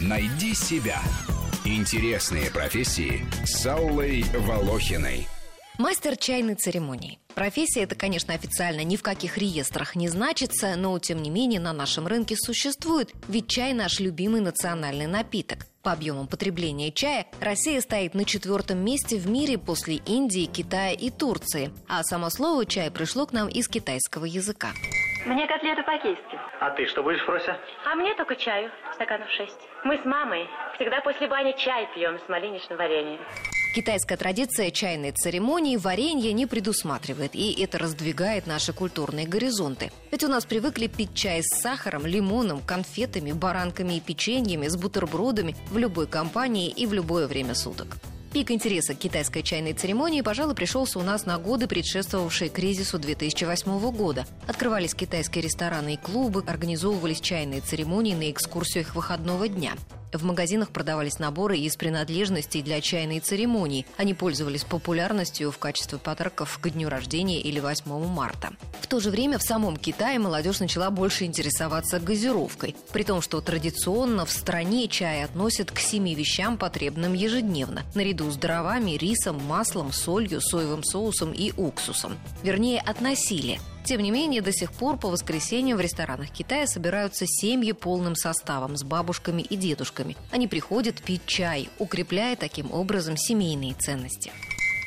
Найди себя. Интересные профессии с Аллой Волохиной. Мастер чайной церемонии. Профессия это, конечно, официально ни в каких реестрах не значится, но тем не менее на нашем рынке существует, ведь чай наш любимый национальный напиток. По объемам потребления чая Россия стоит на четвертом месте в мире после Индии, Китая и Турции. А само слово «чай» пришло к нам из китайского языка. Мне котлеты по-киевски. А ты что будешь, Фрося? А мне только чаю, стаканов шесть. Мы с мамой всегда после бани чай пьем с малиничным вареньем. Китайская традиция чайной церемонии варенье не предусматривает, и это раздвигает наши культурные горизонты. Ведь у нас привыкли пить чай с сахаром, лимоном, конфетами, баранками и печеньями, с бутербродами в любой компании и в любое время суток. Пик интереса к китайской чайной церемонии, пожалуй, пришелся у нас на годы, предшествовавшие кризису 2008 года. Открывались китайские рестораны и клубы, организовывались чайные церемонии на экскурсиях выходного дня. В магазинах продавались наборы из принадлежностей для чайной церемонии. Они пользовались популярностью в качестве подарков к дню рождения или 8 марта. В то же время в самом Китае молодежь начала больше интересоваться газировкой, при том, что традиционно в стране чай относят к семи вещам, потребным ежедневно, наряду с дровами, рисом, маслом, солью, соевым соусом и уксусом. Вернее, относили. Тем не менее, до сих пор по воскресеньям в ресторанах Китая собираются семьи полным составом с бабушками и дедушками. Они приходят пить чай, укрепляя таким образом семейные ценности.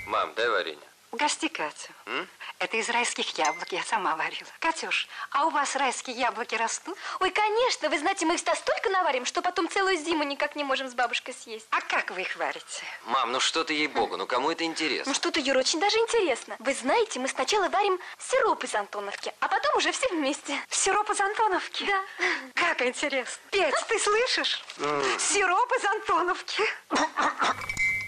Мам, дай варенье. Угости Катю. М? Это из райских яблок, я сама варила. Катюш, а у вас райские яблоки растут? Ой, конечно, вы знаете, мы их столько наварим, что потом целую зиму никак не можем с бабушкой съесть. А как вы их варите? Мам, ну что ты ей-богу, ну кому это Ну интересно? что-то, Юра, очень даже интересно. Вы знаете, мы сначала варим сироп из Антоновки, а потом уже все вместе. Сироп из Антоновки? Да. Как интересно. Петь, ты слышишь? Сироп из Антоновки.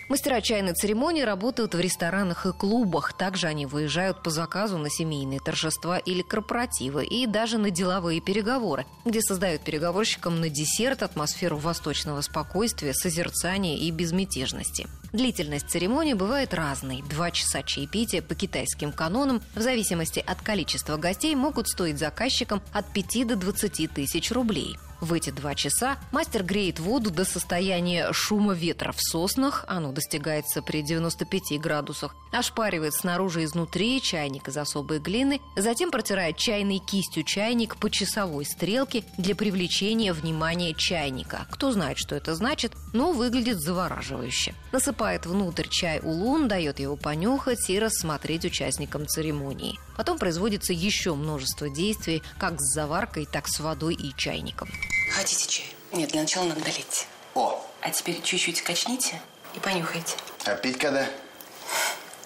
Мастера чайной церемонии работают в ресторанах и клубах. Также они выезжают по заказу на семейные торжества или корпоративы и даже на деловые переговоры, где создают переговорщикам на десерт атмосферу восточного спокойствия, созерцания и безмятежности. Длительность церемонии бывает разной. Два часа чаепития по китайским канонам в зависимости от количества гостей могут стоить заказчикам от 5 до 20 тысяч рублей. В эти два часа мастер греет воду до состояния шума ветра в соснах, оно достигается при 95 градусах, ошпаривает снаружи и изнутри чайник из особой глины, затем протирает чайной кистью чайник по часовой стрелке для привлечения внимания чайника. Кто знает, что это значит, но выглядит завораживающе. Насыпает внутрь чай улун, дает его понюхать и рассмотреть участникам церемонии. Потом производится еще множество действий, как с заваркой, так с водой и чайником. Хотите чай? Нет, для начала надо долить. О, А теперь чуть-чуть качните и понюхайте. а пить когда?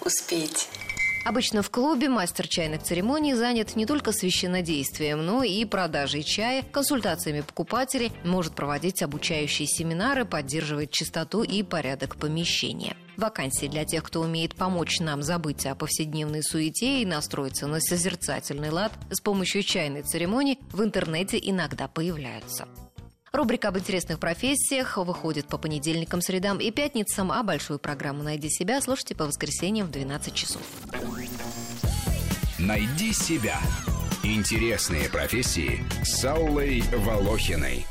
Успейте. Обычно в клубе мастер чайных церемоний занят не только священнодействием, но и продажей чая, консультациями покупателей, может проводить обучающие семинары, поддерживать чистоту и порядок помещения. Вакансии для тех, кто умеет помочь нам забыть о повседневной суете и настроиться на созерцательный лад с помощью чайной церемонии, в интернете иногда появляются. Рубрика об интересных профессиях выходит по понедельникам, средам и пятницам, а большую программу «Найди себя» слушайте по воскресеньям в 12 часов. Найди себя. Интересные профессии с Аллой Волохиной.